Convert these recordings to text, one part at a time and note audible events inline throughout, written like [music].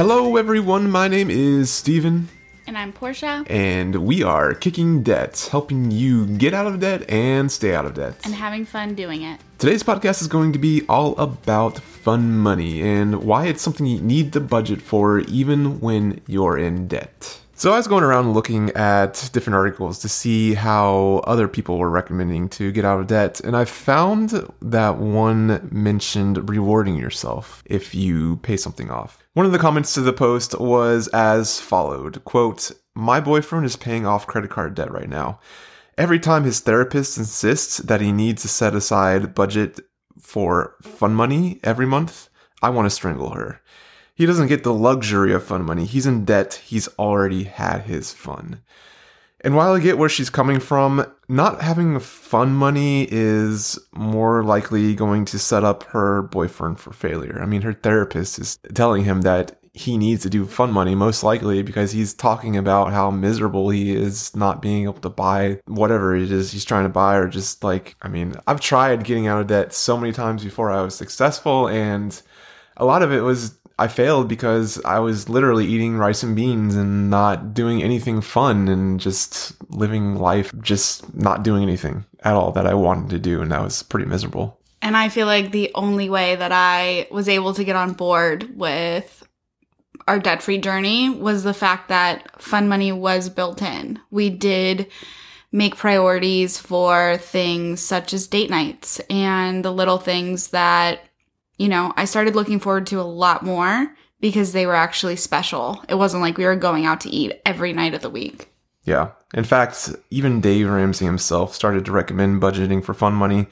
Hello, everyone. My name is Steven, And I'm Portia. and we are Kicking Debt, helping you get out of debt and stay out of debt. And having fun doing it. Today's podcast is going to be all about fun money and why it's something you need to budget for even when you're in debt. So I was going around looking at different articles to see how other people were recommending to get out of debt, and I found that one mentioned rewarding yourself if you pay something off. One of the comments to the post was as followed, quote, "My boyfriend is paying off credit card debt right now. Every time his therapist insists that he needs to set aside budget for fun money every month, I want to strangle her. He doesn't get the luxury of fun money. He's in debt. He's already had his fun. And while I get where she's coming from, not having fun money is more likely going to set up her boyfriend for failure. I mean, her therapist is telling him that he needs to do fun money, most likely because he's talking about how miserable he is not being able to buy whatever it is he's trying to buy, or just like, I mean, I've tried getting out of debt so many times before I was successful, and a lot of it was I failed because I was literally eating rice and beans and not doing anything fun and just living life, just not doing anything at all that I wanted to do. And that was pretty miserable. And I feel like the only way that I was able to get on board with our debt free journey was the fact that fun money was built in. We did make priorities for things such as date nights and the little things that, you know, I started looking forward to a lot more because they were actually special. It wasn't like we were going out to eat every night of the week. Yeah. In fact, even Dave Ramsey himself started to recommend budgeting for fun money.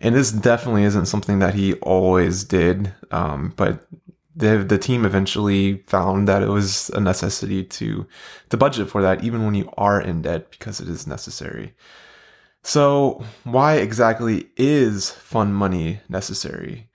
And this definitely isn't something that he always did. Um, but the, the team eventually found that it was a necessity to, to budget for that, even when you are in debt, because it is necessary. So, why exactly is fun money necessary?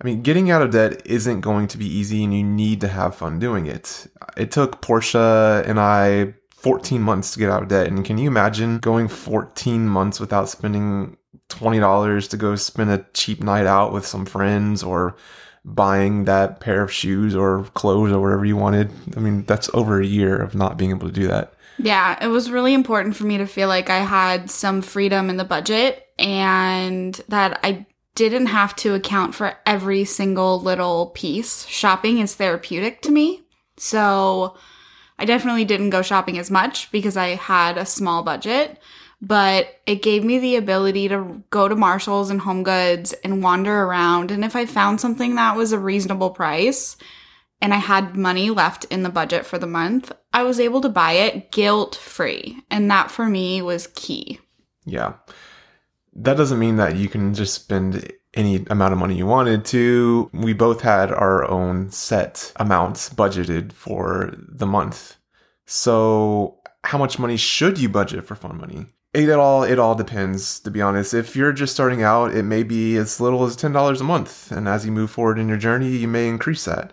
I mean, getting out of debt isn't going to be easy and you need to have fun doing it. It took Portia and I 14 months to get out of debt. And can you imagine going 14 months without spending $20 to go spend a cheap night out with some friends or buying that pair of shoes or clothes or whatever you wanted? I mean, that's over a year of not being able to do that. Yeah, it was really important for me to feel like I had some freedom in the budget and that I didn't have to account for every single little piece. Shopping is therapeutic to me. So I definitely didn't go shopping as much because I had a small budget, but it gave me the ability to go to Marshalls and Home Goods and wander around. And if I found something that was a reasonable price, and I had money left in the budget for the month, I was able to buy it guilt free. And that for me was key. Yeah. That doesn't mean that you can just spend any amount of money you wanted to. We both had our own set amounts budgeted for the month. So, how much money should you budget for fun money? It all it all depends, to be honest. If you're just starting out, it may be as little as ten dollars a month, and as you move forward in your journey, you may increase that.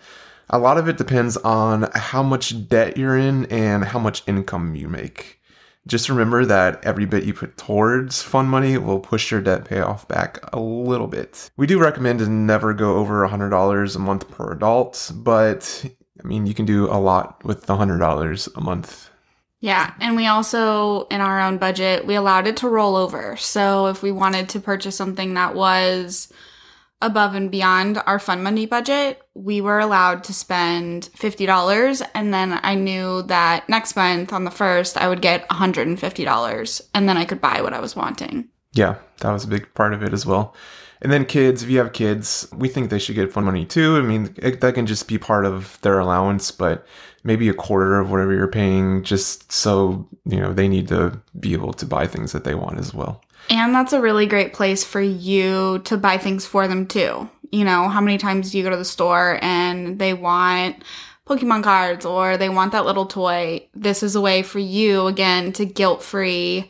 A lot of it depends on how much debt you're in and how much income you make. Just remember that every bit you put towards fun money will push your debt payoff back a little bit. We do recommend to never go over $100 a month per adult, but I mean, you can do a lot with the $100 a month. Yeah, and we also, in our own budget, we allowed it to roll over. So if we wanted to purchase something that was above and beyond our fun money budget, we were allowed to spend $50. And then I knew that next month on the first, I would get $150. And then I could buy what I was wanting. Yeah, that was a big part of it as well. And then kids, if you have kids, we think they should get fun money too. I mean, it, that can just be part of their allowance, but maybe a quarter of whatever you're paying just so, you know, they need to be able to buy things that they want as well. And that's a really great place for you to buy things for them too. You know, how many times do you go to the store and they want Pokemon cards or they want that little toy? This is a way for you, again, to guilt free,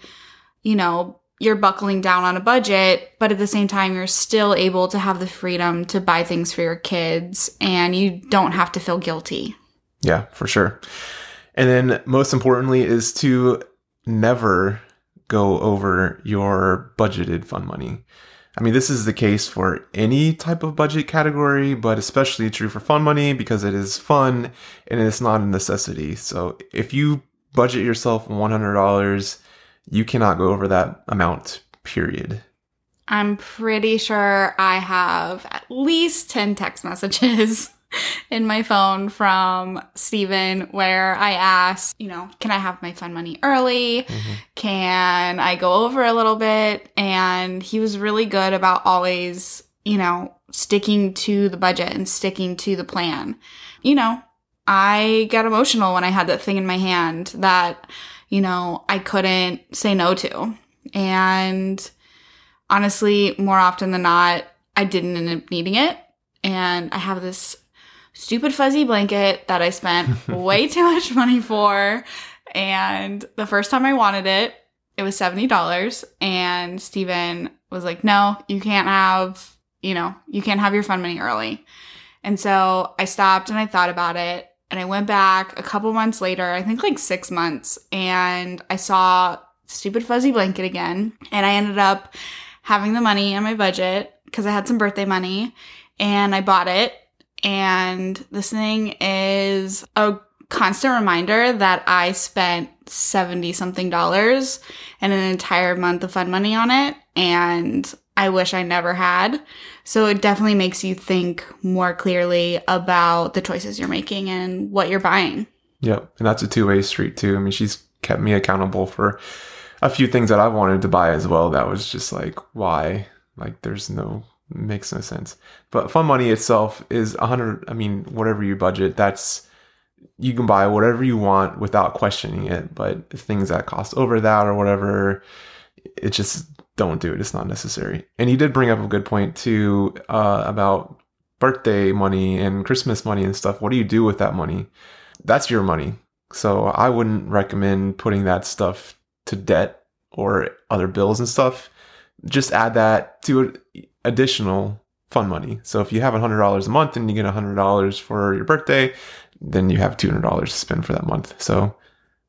you know, you're buckling down on a budget, but at the same time, you're still able to have the freedom to buy things for your kids and you don't have to feel guilty. Yeah, for sure. And then most importantly is to never go over your budgeted fun money. I mean, this is the case for any type of budget category, but especially true for fun money because it is fun and it's not a necessity. So if you budget yourself $100, you cannot go over that amount, period. I'm pretty sure I have at least 10 text messages [laughs] in my phone from Steven where I asked, you know, can I have my fun money early? Mm-hmm. Can I go over a little bit? And he was really good about always, you know, sticking to the budget and sticking to the plan. You know, I got emotional when I had that thing in my hand that, you know, I couldn't say no to. And honestly, more often than not, I didn't end up needing it. And I have this stupid fuzzy blanket that I spent [laughs] way too much money for. And the first time I wanted it, it was $70. And Steven was like, no, you can't have, you know, you can't have your fun money early. And so I stopped and I thought about it. And I went back a couple months later, I think like six months, and I saw stupid fuzzy blanket again. And I ended up having the money on my budget because I had some birthday money and I bought it and this thing is a constant reminder that I spent 70 something dollars and an entire month of fun money on it. And I wish I never had. So it definitely makes you think more clearly about the choices you're making and what you're buying. Yep. And that's a two way street too. I mean, she's kept me accountable for a few things that I wanted to buy as well. That was just like, why? Like, there's no makes no sense. But fun money itself is a hundred. I mean, whatever you budget, that's you can buy whatever you want without questioning it. But things that cost over that or whatever, it just don't do it. It's not necessary. And you did bring up a good point too uh, about birthday money and Christmas money and stuff. What do you do with that money? That's your money. So I wouldn't recommend putting that stuff to debt or other bills and stuff. Just add that to additional fun money. So if you have $100 a month and you get $100 for your birthday, then you have $200 to spend for that month. So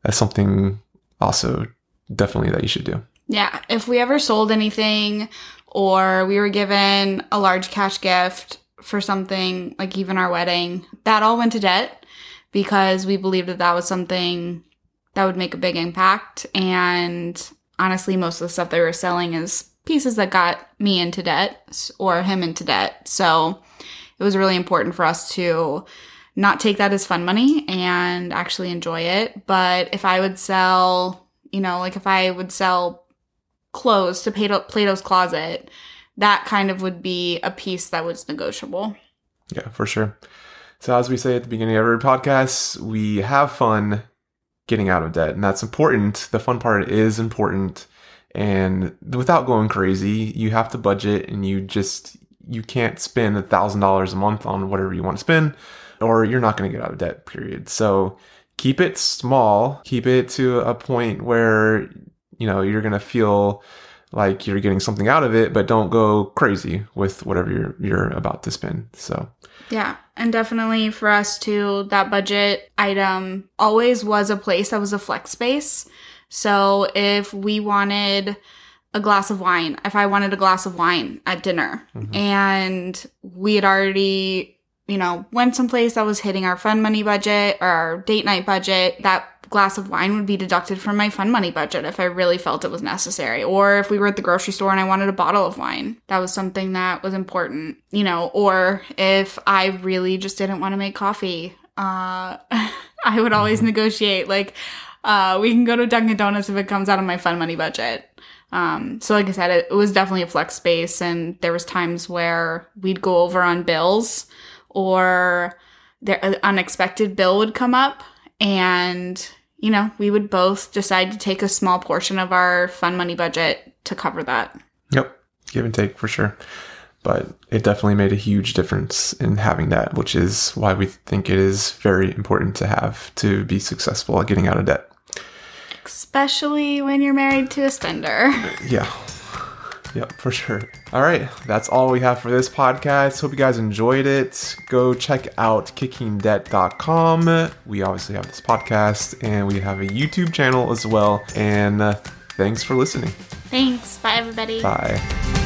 that's something also definitely that you should do. Yeah. If we ever sold anything or we were given a large cash gift for something like even our wedding, that all went to debt because we believed that that was something that would make a big impact. And honestly, most of the stuff they were selling is pieces that got me into debt or him into debt. So it was really important for us to not take that as fun money and actually enjoy it. But if I would sell, you know, like if I would sell clothes to Plato's Closet, that kind of would be a piece that was negotiable. Yeah, for sure. So as we say at the beginning of every podcast, we have fun getting out of debt, and that's important. The fun part is important and without going crazy you have to budget and you just you can't spend a thousand dollars a month on whatever you want to spend or you're not going to get out of debt period. So keep it small. Keep it to a point where you know you're going to feel like you're getting something out of it but don't go crazy with whatever you're you're about to spend. So. Yeah and definitely for us too that budget item always was a place that was a flex space so if we wanted a glass of wine, if I wanted a glass of wine at dinner mm-hmm. and we had already, you know, went someplace that was hitting our fun money budget or our date night budget, that glass of wine would be deducted from my fun money budget if I really felt it was necessary. Or if we were at the grocery store and I wanted a bottle of wine, that was something that was important, you know, or if I really just didn't want to make coffee, uh, [laughs] I would always mm-hmm. negotiate like, uh, we can go to Dunkin' Donuts if it comes out of my fun money budget. Um, so like I said, it, it was definitely a flex space and there was times where we'd go over on bills or an unexpected bill would come up and, you know, we would both decide to take a small portion of our fun money budget to cover that. Yep. Give and take for sure. But it definitely made a huge difference in having that, which is why we think it is very important to have to be successful at getting out of debt especially when you're married to a spender. [laughs] Yeah. Yep, for sure. All right, that's all we have for this podcast. Hope you guys enjoyed it. Go check out kickingdebt.com. We obviously have this podcast and we have a YouTube channel as well. And uh, thanks for listening. Thanks. Bye, everybody. Bye.